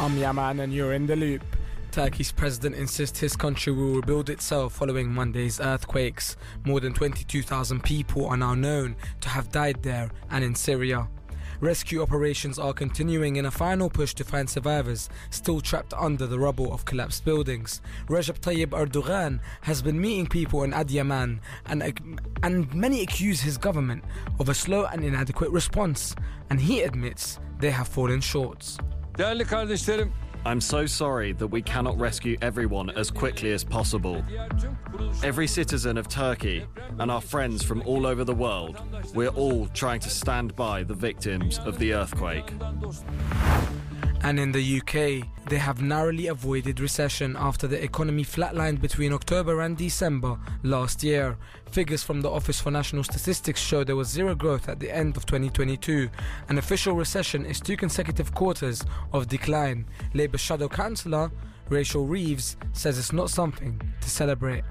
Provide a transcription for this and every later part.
I'm Yaman and you're in the loop. Turkey's president insists his country will rebuild itself following Monday's earthquakes. More than 22,000 people are now known to have died there and in Syria. Rescue operations are continuing in a final push to find survivors still trapped under the rubble of collapsed buildings. Recep Tayyip Erdogan has been meeting people in Adiyaman and, and many accuse his government of a slow and inadequate response, and he admits they have fallen short. Değerli kardeşlerim, I'm so sorry that we cannot rescue everyone as quickly as possible. Every citizen of Turkey and our friends from all over the world, we're all trying to stand by the victims of the earthquake. And in the UK, they have narrowly avoided recession after the economy flatlined between October and December last year. Figures from the Office for National Statistics show there was zero growth at the end of 2022. An official recession is two consecutive quarters of decline. Labour Shadow Chancellor Rachel Reeves says it's not something to celebrate.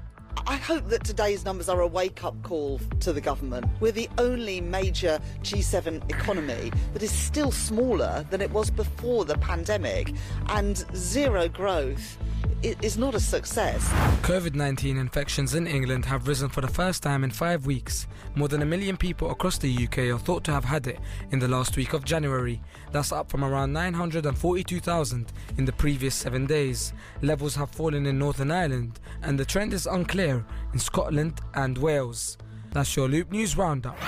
I hope that today's numbers are a wake up call to the government. We're the only major G7 economy that is still smaller than it was before the pandemic, and zero growth is not a success. COVID 19 infections in England have risen for the first time in five weeks. More than a million people across the UK are thought to have had it in the last week of January. That's up from around 942,000 in the previous seven days. Levels have fallen in Northern Ireland, and the trend is unclear in Scotland and Wales. That's your Loop News Roundup.